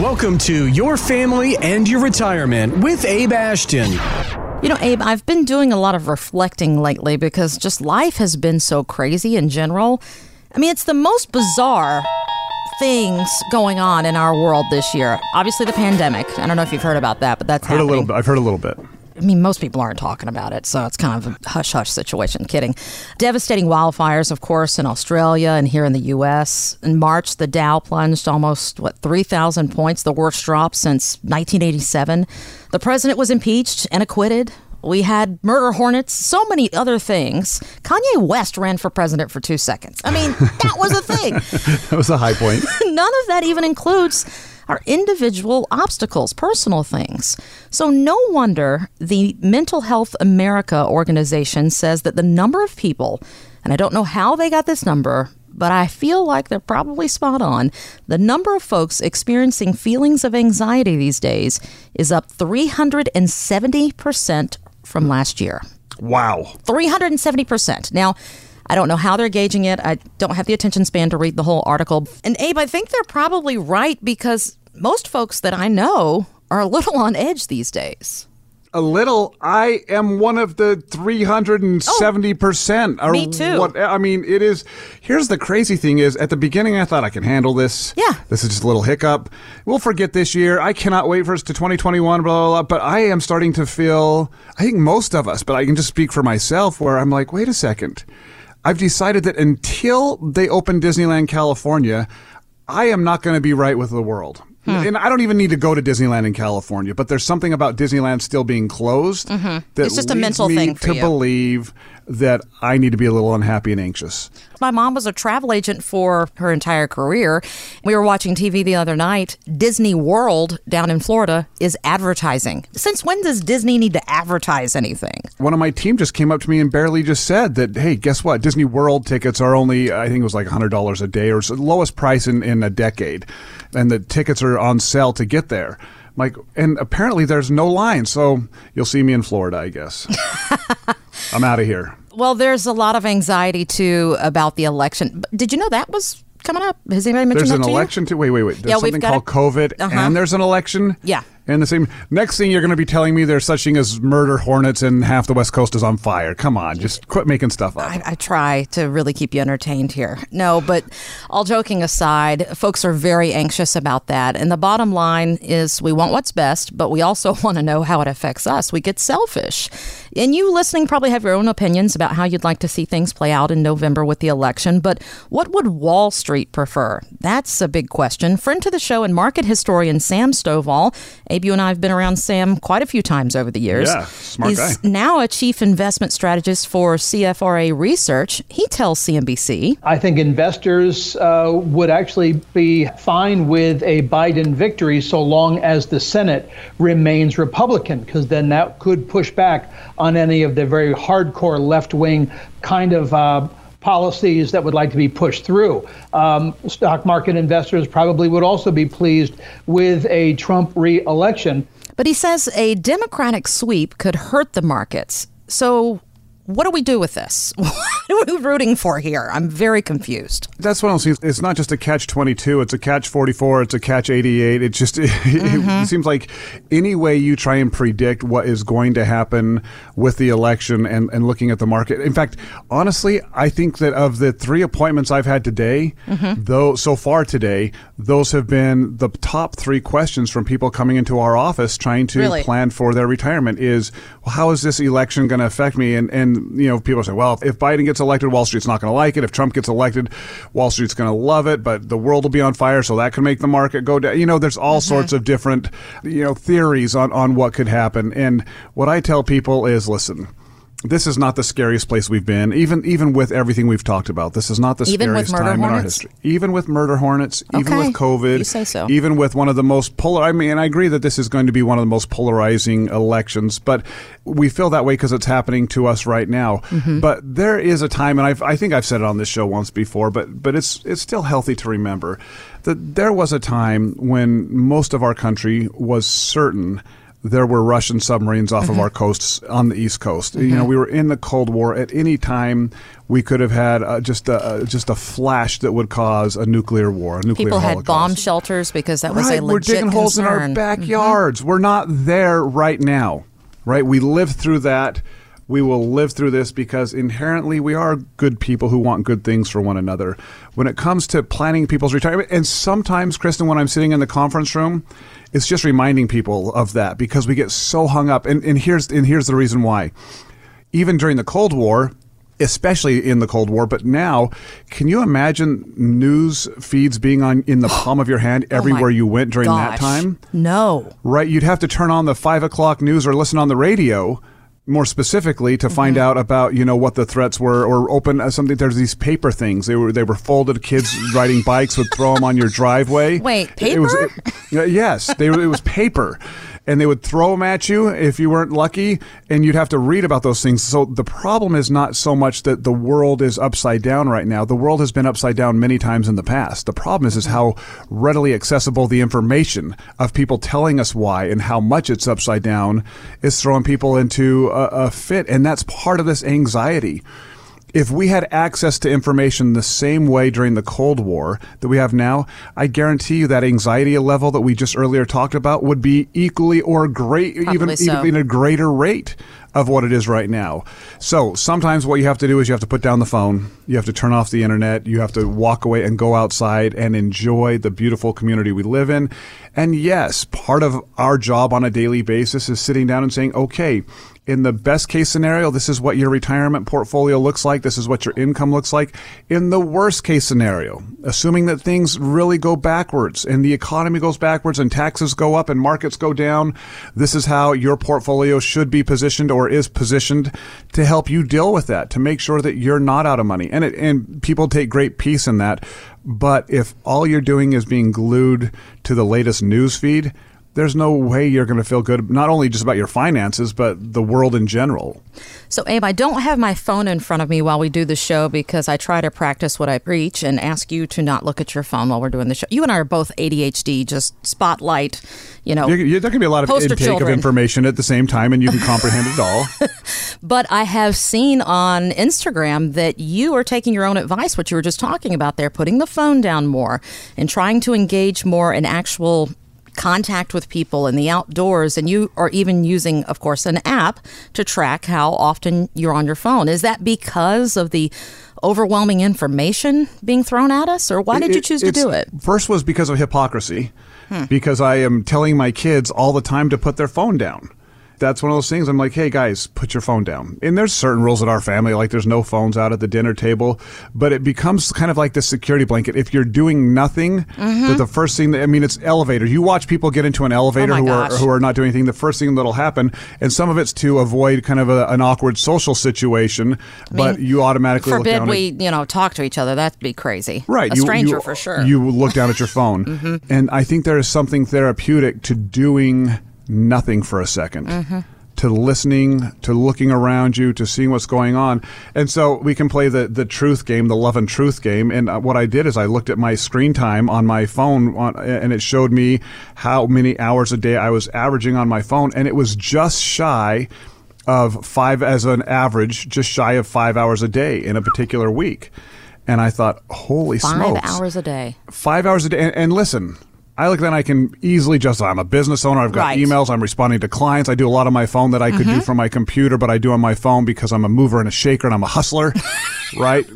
Welcome to Your Family and Your Retirement with Abe Ashton. You know, Abe, I've been doing a lot of reflecting lately because just life has been so crazy in general. I mean, it's the most bizarre things going on in our world this year. Obviously, the pandemic. I don't know if you've heard about that, but that's Heard a little bit. I've heard a little bit. I mean, most people aren't talking about it, so it's kind of a hush hush situation. Kidding. Devastating wildfires, of course, in Australia and here in the U.S. In March, the Dow plunged almost, what, 3,000 points, the worst drop since 1987. The president was impeached and acquitted. We had murder hornets, so many other things. Kanye West ran for president for two seconds. I mean, that was a thing. That was a high point. None of that even includes our individual obstacles, personal things. So, no wonder the Mental Health America organization says that the number of people, and I don't know how they got this number, but I feel like they're probably spot on. The number of folks experiencing feelings of anxiety these days is up 370% from last year. Wow. 370%. Now, I don't know how they're gauging it. I don't have the attention span to read the whole article. And Abe, I think they're probably right because most folks that I know are a little on edge these days. A little. I am one of the 370%. or Oh, me too. What, I mean, it is. Here's the crazy thing is at the beginning, I thought I can handle this. Yeah. This is just a little hiccup. We'll forget this year. I cannot wait for us to 2021, blah, blah, blah. But I am starting to feel, I think most of us, but I can just speak for myself where I'm like, wait a second. I've decided that until they open Disneyland California, I am not going to be right with the world. Hmm. And I don't even need to go to Disneyland in California, but there's something about Disneyland still being closed that Mm-hmm. It's just a mental me thing for to you. believe that I need to be a little unhappy and anxious. My mom was a travel agent for her entire career. We were watching TV the other night. Disney World down in Florida is advertising. Since when does Disney need to advertise anything? One of my team just came up to me and barely just said that, hey, guess what? Disney World tickets are only, I think it was like $100 a day or the lowest price in, in a decade. And the tickets are on sale to get there. Like, and apparently there's no line. So you'll see me in Florida, I guess. I'm out of here. Well, there's a lot of anxiety too about the election. Did you know that was coming up? Has anybody mentioned There's that an to you? election too. Wait, wait, wait. There's Yeah, something called COVID, Uh-huh. and there's an election. Yeah. And the same. Next thing you're going to be telling me there's such thing as murder hornets and half the West Coast is on fire. Come on, just quit making stuff up. I, I try to really keep you entertained here. No, but all joking aside, folks are very anxious about that. And the bottom line is we want what's best, but we also want to know how it affects us. We get selfish. And you listening probably have your own opinions about how you'd like to see things play out in November with the election. But what would Wall Street prefer? That's a big question. Friend to the show and market historian Sam Stovall. Abe, you and I have been around Sam quite a few times over the years. Yeah, smart He's guy. now a chief investment strategist for CFRA Research. He tells CNBC. I think investors uh, would actually be fine with a Biden victory so long as the Senate remains Republican, because then that could push back on any of the very hardcore left wing kind of. Uh, Policies that would like to be pushed through. Um, stock market investors probably would also be pleased with a Trump re election. But he says a Democratic sweep could hurt the markets. So, what do we do with this? What are we rooting for here? I'm very confused. That's what I'm saying. It's not just a catch 22. It's a catch 44. It's a catch 88. It just it, Mm-hmm. it seems like any way you try and predict what is going to happen with the election and, and looking at the market. In fact, honestly, I think that of the three appointments I've had today, Mm-hmm. though so far today, those have been the top three questions from people coming into our office trying to Really? plan for their retirement is, well, how is this election going to affect me? And and you know, people say, well, if Biden gets elected, Wall Street's not going to like it. If Trump gets elected, Wall Street's going to love it, but the world will be on fire, so that could make the market go down. You know, there's all mm-hmm. sorts of different, you know, theories on on what could happen. And what I tell people is, listen. This is not the scariest place we've been, even even with everything we've talked about. This is not the Even scariest time in our history. Even with murder hornets, even with COVID, You say so. even with one of the most polar. I mean, I agree that this is going to be one of the most polarizing elections, but we feel that way because it's happening to us right now. Mm-hmm. But there is a time, and I've, I think I've said it on this show once before, but but it's it's still healthy to remember that there was a time when most of our country was certain there were Russian submarines off of Mm-hmm. our coasts on the East Coast. You know, we were in the Cold War. At any time, we could have had uh, just a uh, just a flash that would cause a nuclear war, a nuclear People had bomb shelters because that was right, a we're legit digging holes in our concern. Mm-hmm. backyards. We're not there right now, right? We lived through that. We will live through this because inherently we are good people who want good things for one another. When it comes to planning people's retirement, and sometimes, Kristen, when I'm sitting in the conference room, it's just reminding people of that because we get so hung up. And, and here's and here's the reason why. Even during the Cold War, especially in the Cold War, but now, can you imagine news feeds being on in the palm of your hand Oh everywhere you went during that time? No. Right, you'd have to turn on the five o'clock news or listen on the radio. More specifically, to find Mm-hmm. out about you know what the threats were, or open uh, something. There's these paper things. They were they were folded. Kids riding bikes would throw them on your driveway. Wait, It was, paper? it- yes, they were, it was paper, and they would throw them at you if you weren't lucky, and you'd have to read about those things. So the problem is not so much that the world is upside down right now. The world has been upside down many times in the past. The problem is is how readily accessible the information of people telling us why and how much it's upside down is throwing people into a, a fit, and that's part of this anxiety if we had access to information the same way during the Cold War that we have now, I guarantee you that anxiety level that we just earlier talked about would be equally or great, even, so. even a greater rate of what it is right now. So sometimes what you have to do is you have to put down the phone, you have to turn off the internet, you have to walk away and go outside and enjoy the beautiful community we live in. And yes, part of our job on a daily basis is sitting down and saying, okay, in the best case scenario, this is what your retirement portfolio looks like. This is what your income looks like. In the worst case scenario, assuming that things really go backwards and the economy goes backwards and taxes go up and markets go down, this is how your portfolio should be positioned or is positioned to help you deal with that, to make sure that you're not out of money. And it, and people take great peace in that. But if all you're doing is being glued to the latest news feed, there's no way you're going to feel good, not only just about your finances, but the world in general. So, Abe, I don't have my phone in front of me while we do the show because I try to practice what I preach and ask you to not look at your phone while we're doing the show. You and I are both ADHD, just spotlight, you know. You- you- there can be a lot of intake children. of information at the same time, and you can comprehend it all. But I have seen on Instagram that you are taking your own advice, what you were just talking about there, putting the phone down more and trying to engage more in actual contact with people in the outdoors. And you are even using, of course, an app to track how often you're on your phone. Is that because of the overwhelming information being thrown at us, or why did you It- choose to do it? First was because of hypocrisy, Hmm. because I am telling my kids all the time to put their phone down. That's one of those things. I'm like, hey guys, put your phone down. And there's certain rules in our family, like there's no phones out at the dinner table, but it becomes kind of like the security blanket. If you're doing nothing, Mm-hmm. the first thing that, I mean, it's elevator. You watch people get into an elevator Oh who are who are not doing anything. The first thing that'll happen, and some of it's to avoid kind of a, an awkward social situation, but you automatically look Forbid down at- we, you know, talk to each other. That'd be crazy. Right, A you- stranger you- for sure. Mm-hmm. You look down at your phone, and I think there is something therapeutic to doing nothing for a 2nd Mm-hmm. To listening, to looking around you, to seeing what's going on, and so we can play the the truth game, the love and truth game. And uh, what I did is I looked at my screen time on my phone, on, and it showed me how many hours a day I was averaging on my phone, and it was just shy of five as an average, just shy of five hours a day in a particular week. And I thought, holy Five smokes. hours a day. Five hours a day. And, and listen, I look at that I can easily just, I'm a business owner. I've got Right. Mm-hmm. emails. I'm responding to clients. I do a lot on my phone that I could do from my computer, but I do on my phone because I'm a mover and a shaker and I'm a hustler, right?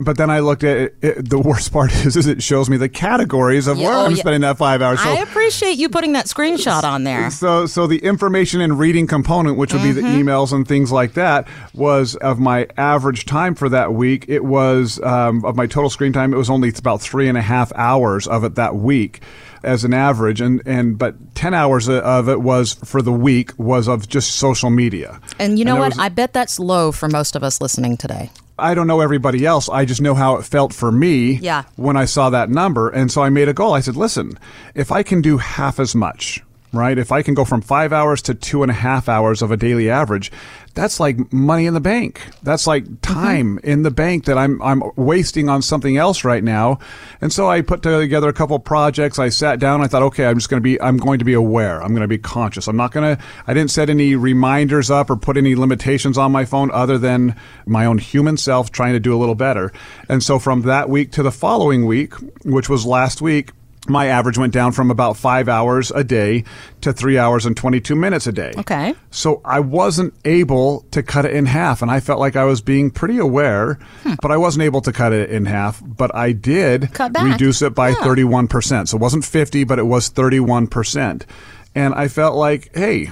But then I looked at it, it, the worst part is, is it shows me the categories of Yeah, where oh, I'm yeah. spending that five hours. So I appreciate you putting that screenshot on there. so, so the information and reading component, which would be the Mm-hmm. emails and things like that, was of my average time for that week. It was um, of my total screen time. It was only about three and a half hours of it that week, as an average, and and but ten hours of it was for the week was of just social media. And you know there what? was- I bet that's low for most of us listening today. I don't know everybody else. I just know how it felt for me Yeah. when I saw that number. And so I made a goal. I said, listen, if I can do half as much, right? If I can go from five hours to two and a half hours of a daily average, that's like money in the bank. That's like mm-hmm. time in the bank that I'm I'm wasting on something else right now. And so I put together a couple of projects. I sat down. I thought, okay, I'm just going to be I'm going to be aware. I'm going to be conscious. I'm not going to. I didn't set any reminders up or put any limitations on my phone other than my own human self trying to do a little better. And so from that week to the following week, which was last week my average went down from about five hours a day to three hours and 22 minutes a day. Okay. So I wasn't able to cut it in half, and I felt like I was being pretty aware, Hmm. but I wasn't able to cut it in half. But I did Cut back. reduce it by Yeah. 31%. So it wasn't 50, but it was 31%. And I felt like, hey,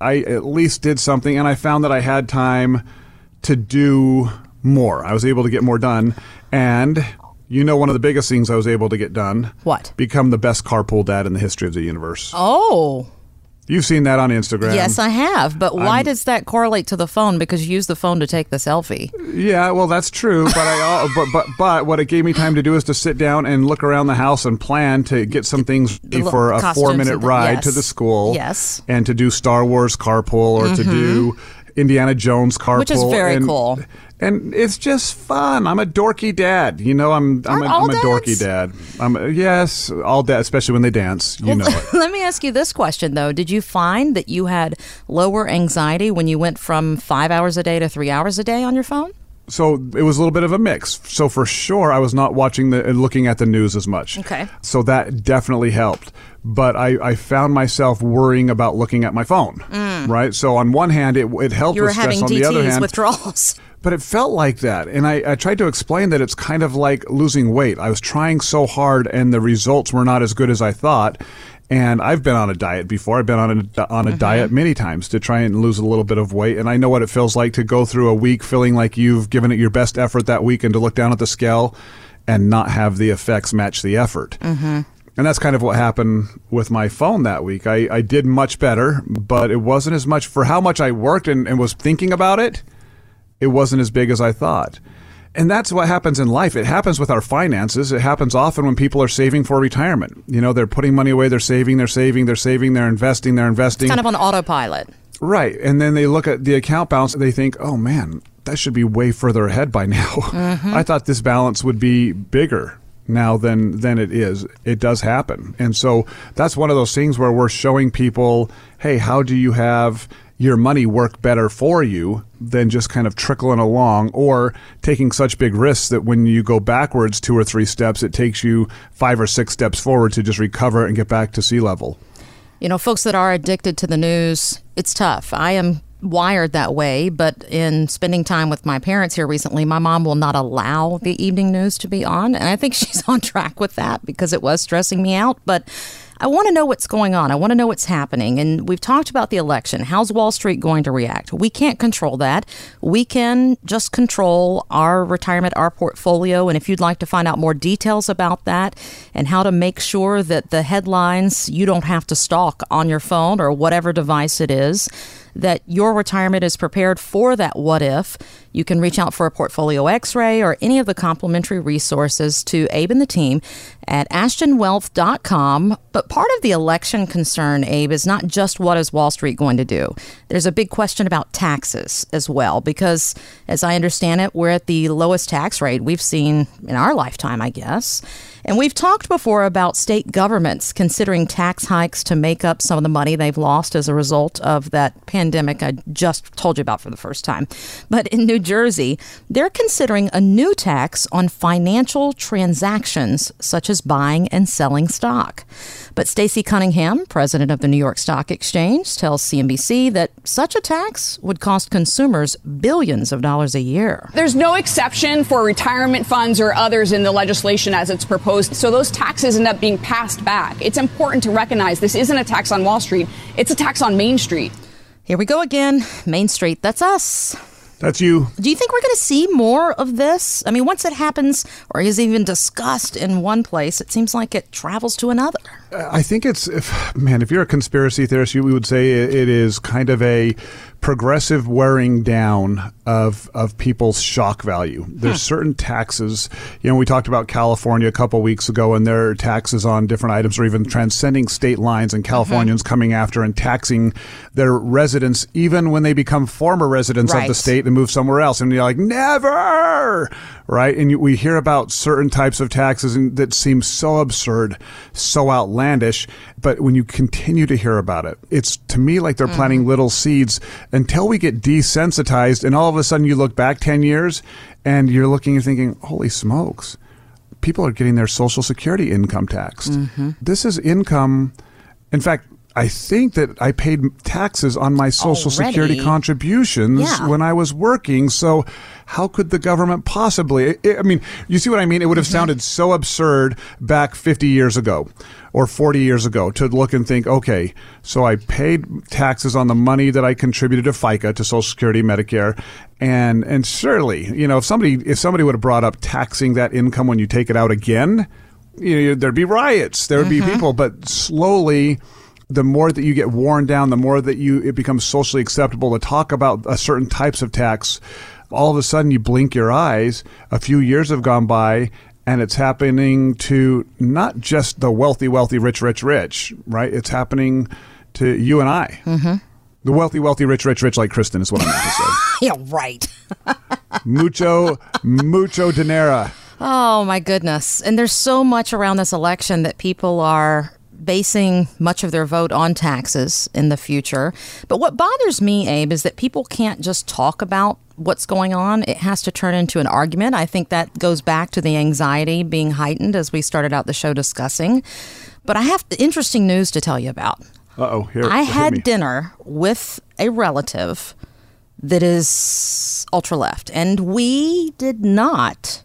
I at least did something, and I found that I had time to do more. I was able to get more done. And you know, one of the biggest things I was able to get done What? Become the best carpool dad in the history of the universe. Oh, You've seen that on Instagram. yes, I have. But why does that correlate to the phone? Because you use the phone to take the selfie. Yeah, well, that's true. But I, but but but what it gave me time to do is to sit down and look around the house and plan to get some things for a four minute the- ride yes. to the school. Yes. Mm-hmm. and to do Star Wars carpool or to do Indiana Jones carpool, Which is very and, cool. And it's just fun. I'm a dorky dad. You know, I'm I'm, a, I'm a dorky dad. I'm a, yes, all dad, especially when they dance. You know it. Let me ask you this question though: Did you find that you had lower anxiety when you went from five hours a day to three hours a day on your phone? So it was a little bit of a mix. So for sure, I was not watching the and looking at the news as much. Okay. So that definitely helped. But I, I found myself worrying about looking at my phone. Right. So on one hand, it, it helped Mm. You were with stress. having on the other DTs hand, withdrawals. but it felt like that. And I, I tried to explain that it's kind of like losing weight. I was trying so hard, and the results were not as good as I thought. And I've been on a diet before. I've been on a, on a Mm-hmm. diet many times to try and lose a little bit of weight. And I know what it feels like to go through a week feeling like you've given it your best effort that week and to look down at the scale and not have the effects match the effort. Mm-hmm. And that's kind of what happened with my phone that week. I, I did much better, but it wasn't as much for how much I worked and, and was thinking about it it wasn't as big as I thought. And that's what happens in life. It happens with our finances. It happens often when people are saving for retirement. You know, they're putting money away, they're saving, they're saving, they're saving, they're investing, they're investing. kind of on autopilot. right. And then they look at the account balance and they think, oh man, that should be way further ahead by now. Mm-hmm. I thought this balance would be bigger now than than it is. It does happen. And so that's one of those things where we're showing people, hey, how do you have your money work better for you than just kind of trickling along or taking such big risks that when you go backwards two or three steps, it takes you five or six steps forward to just recover and get back to sea level. You know, folks that are addicted to the news, it's tough. I am wired that way, but in spending time with my parents here recently, my mom will not allow the evening news to be on. And I think she's on track with that because it was stressing me out. But I want to know what's going on. I want to know what's happening. And we've talked about the election. How's Wall Street going to react? We can't control that. We can just control our retirement, our portfolio. And if you'd like to find out more details about that and how to make sure that the headlines you don't have to stalk on your phone or whatever device it is, that your retirement is prepared for that what if, you can reach out for a portfolio x ray or any of the complimentary resources to Abe and the team at ashtonwealth.com. But part of the election concern, Abe, is not just what is Wall Street going to do. There's a big question about taxes as well, because as I understand it, we're at the lowest tax rate we've seen in our lifetime, I guess. And we've talked before about state governments considering tax hikes to make up some of the money they've lost as a result of that pandemic I just told you about for the first time. But in New Jersey, they're considering a new tax on financial transactions such as buying and selling stock. But Stacey Cunningham, president of the New York Stock Exchange, tells CNBC that such a tax would cost consumers billions of dollars a year. There's no exception for retirement funds or others in the legislation as it's proposed. So those taxes end up being passed back. It's important to recognize this isn't a tax on Wall Street, it's a tax on Main Street. Here we go again. Main Street, that's us. That's you. Do you think we're going to see more of this? I mean, once it happens or is even discussed in one place, it seems like it travels to another. I think it's if man, if you're a conspiracy theorist, you would say it is kind of a progressive wearing down of of people's shock value. There's hmm. certain taxes. You know, we talked about California a couple weeks ago, and their taxes on different items are even transcending state lines, and mm-hmm. Californians coming after and taxing their residents even when they become former residents of the state and move somewhere else. And you're like, never, right? And you, we hear about certain types of taxes and that seem so absurd, so outlandish. But when you continue to hear about it, it's to me like they're planting mm-hmm. little seeds until we get desensitized. And all of a sudden you look back 10 years and you're looking and thinking, holy smokes, people are getting their social security income taxed. Mm-hmm. This is income. In fact, I think that I paid taxes on my social security contributions Yeah. when I was working. So, how could the government possibly? I I mean, you see what I mean? It would have mm-hmm. sounded so absurd back 50 years ago or 40 years ago to look and think, okay, so I paid taxes on the money that I contributed to FICA, to Social Security, Medicare, and and surely, you know, if somebody if somebody would have brought up taxing that income when you take it out again, you know, there'd be riots, there would be mm-hmm. people, but slowly the more that you get worn down, the more that you it becomes socially acceptable to talk about a certain types of tax. All of a sudden, you blink your eyes. A few years have gone by, and it's happening to not just the wealthy, wealthy, rich, rich, rich. Right? It's happening to you and I. Mm-hmm. The wealthy, wealthy, rich, rich, rich, like Kristen is what I meant to say. Yeah, right. mucho, mucho dinero. Oh my goodness. And there's so much around this election that people are basing much of their vote on taxes in the future. But what bothers me, Abe, is that people can't just talk about what's going on. It has to turn into an argument. I think that goes back to the anxiety being heightened as we started out the show discussing. But I have interesting news to tell you about. Uh oh, here I had me. dinner with a relative that is ultra left, and we did not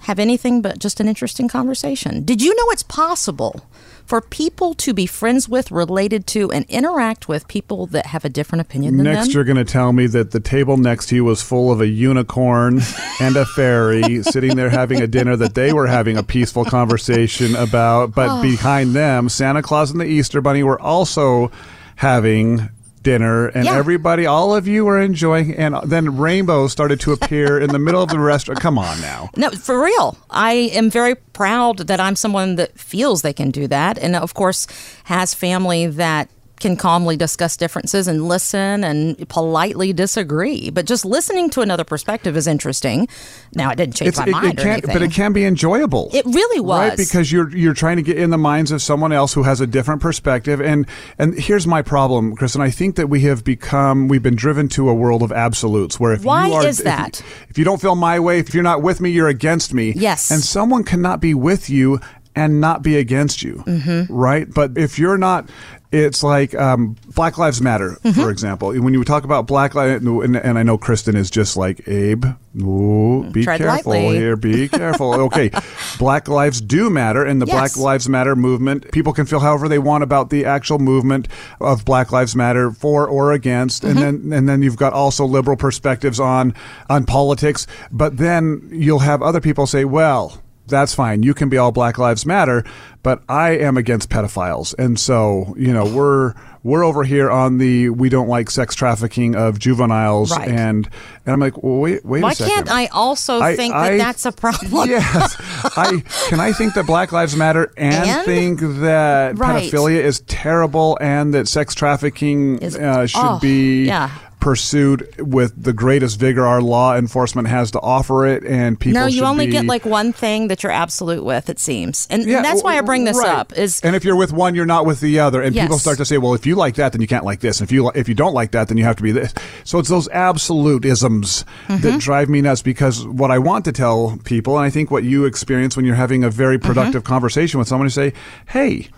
have anything but just an interesting conversation. Did you know it's possible for people to be friends with, related to, and interact with people that have a different opinion than Next, them? you're going to tell me that the table next to you was full of a unicorn and a fairy sitting there having a dinner that they were having a peaceful conversation about. But oh. behind them, Santa Claus and the Easter Bunny were also having dinner and Yeah. everybody all of you were enjoying and then rainbows started to appear in the middle of the restaurant come on now No, for real. I am very proud that I'm someone that feels they can do that. And of course, has family that can calmly discuss differences and listen and politely disagree. But just listening to another perspective is interesting. Now, it didn't change my it, mind it can't but it can be enjoyable It really right was. because you're you're trying to get in the minds of someone else who has a different perspective and and here's my problem chris and i think that we have become we've been driven to a world of absolutes where if Why you are is if- that? if, you don't feel my way if you're not with me you're against me Yes. and someone cannot be with you and not be against you Mm-hmm. right but if you're not it's like um, Black Lives Matter, Mm-hmm. for example. When you talk about Black Lives, and, and I know Kristen is just like Abe. Ooh, be Tread careful lightly. here. Be careful. Okay, Black lives do matter, and the Yes. Black Lives Matter movement. People can feel however they want about the actual movement of Black Lives Matter, for or against, Mm-hmm. and then and then you've got also liberal perspectives on on politics. But then you'll have other people say, well. That's fine. You can be all Black Lives Matter, but I am against pedophiles, and so you know we're we're over here on the we don't like sex trafficking of juveniles, Right. and and I'm like, well, wait, wait Why a second. can't I also I- think I- that that's a problem? yes, I can. I think that Black Lives Matter and, And? think that Right. pedophilia is terrible, and that sex trafficking Is- uh, should oh, be yeah. Pursued with the greatest vigor our law enforcement has to offer it. And people No, you only be- get like one thing that you're absolute with, it seems. And Yeah, that's why I bring this right. up is and if you're with one, you're not with the other, and people start to say, "Well, if you like that, then you can't like this. And if you if you don't like that, then you have to be this." So it's those absolutisms Mm-hmm. that drive me nuts. Because what I want to tell people, and I think what you experience when you're having a very Mm-hmm. productive conversation with someone, is say, "Hey."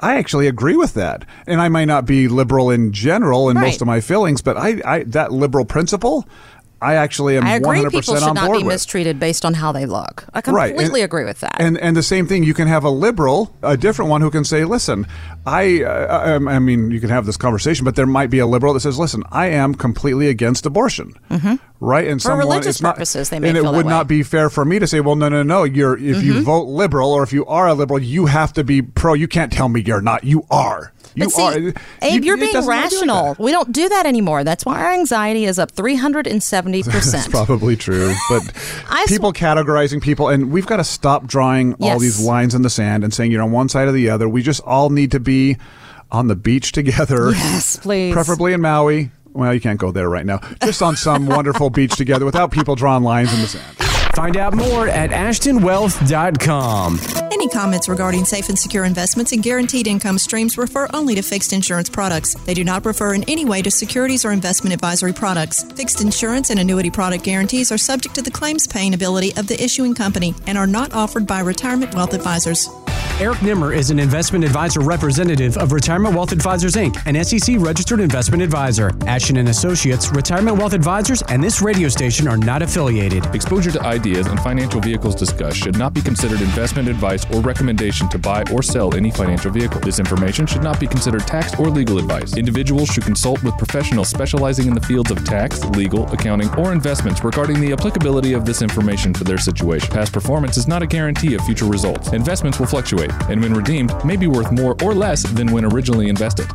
I actually agree with that, and I might not be liberal in general in Right. most of my feelings, but I, I that liberal principle, I actually am I agree 100% people should on not board be with. mistreated based on how they look. I Right, completely and- agree with that. And and the same thing, you can have a liberal, a different one who can say, "Listen, I, uh, I, I mean, you can have this conversation, but there might be a liberal that says, "Listen, I am completely against abortion." Mm-hmm. Right? And For someone religious not, purposes, they may and it would way. Mm-hmm. not be fair for me to say, well, no, no, no. You're if you vote liberal or if you are a liberal, you have to be pro. You can't tell me you're not. You are. You But see, are. Abe, You- you're being doesn't have to be like rational. we don't do that anymore. That's why our anxiety is up 370%. That's probably true, but I sw- people categorizing people, and we've got to stop drawing all these lines in the sand and saying you're on one side or the other. We just all need to be on the beach together. Yes, please. Preferably in Maui. Well, you can't go there right now. Just on some wonderful beach together without people drawing lines in the sand. Find out more at ashtonwealth.com. Any comments regarding safe and secure investments and guaranteed income streams refer only to fixed insurance products. They do not refer in any way to securities or investment advisory products. Fixed insurance and annuity product guarantees are subject to the claims paying ability of the issuing company and are not offered by retirement wealth advisors. Eric Nimmer is an investment advisor representative of Retirement Wealth Advisors Inc., an SEC registered investment advisor. Ashton and Associates, Retirement Wealth Advisors, and this radio station are not affiliated. Exposure to ideas and financial vehicles discussed should not be considered investment advice or recommendation to buy or sell any financial vehicle. This information should not be considered tax or legal advice. Individuals should consult with professionals specializing in the fields of tax, legal, accounting, or investments regarding the applicability of this information for their situation. Past performance is not a guarantee of future results. Investments will fluctuate, and when redeemed, may be worth more or less than when originally invested.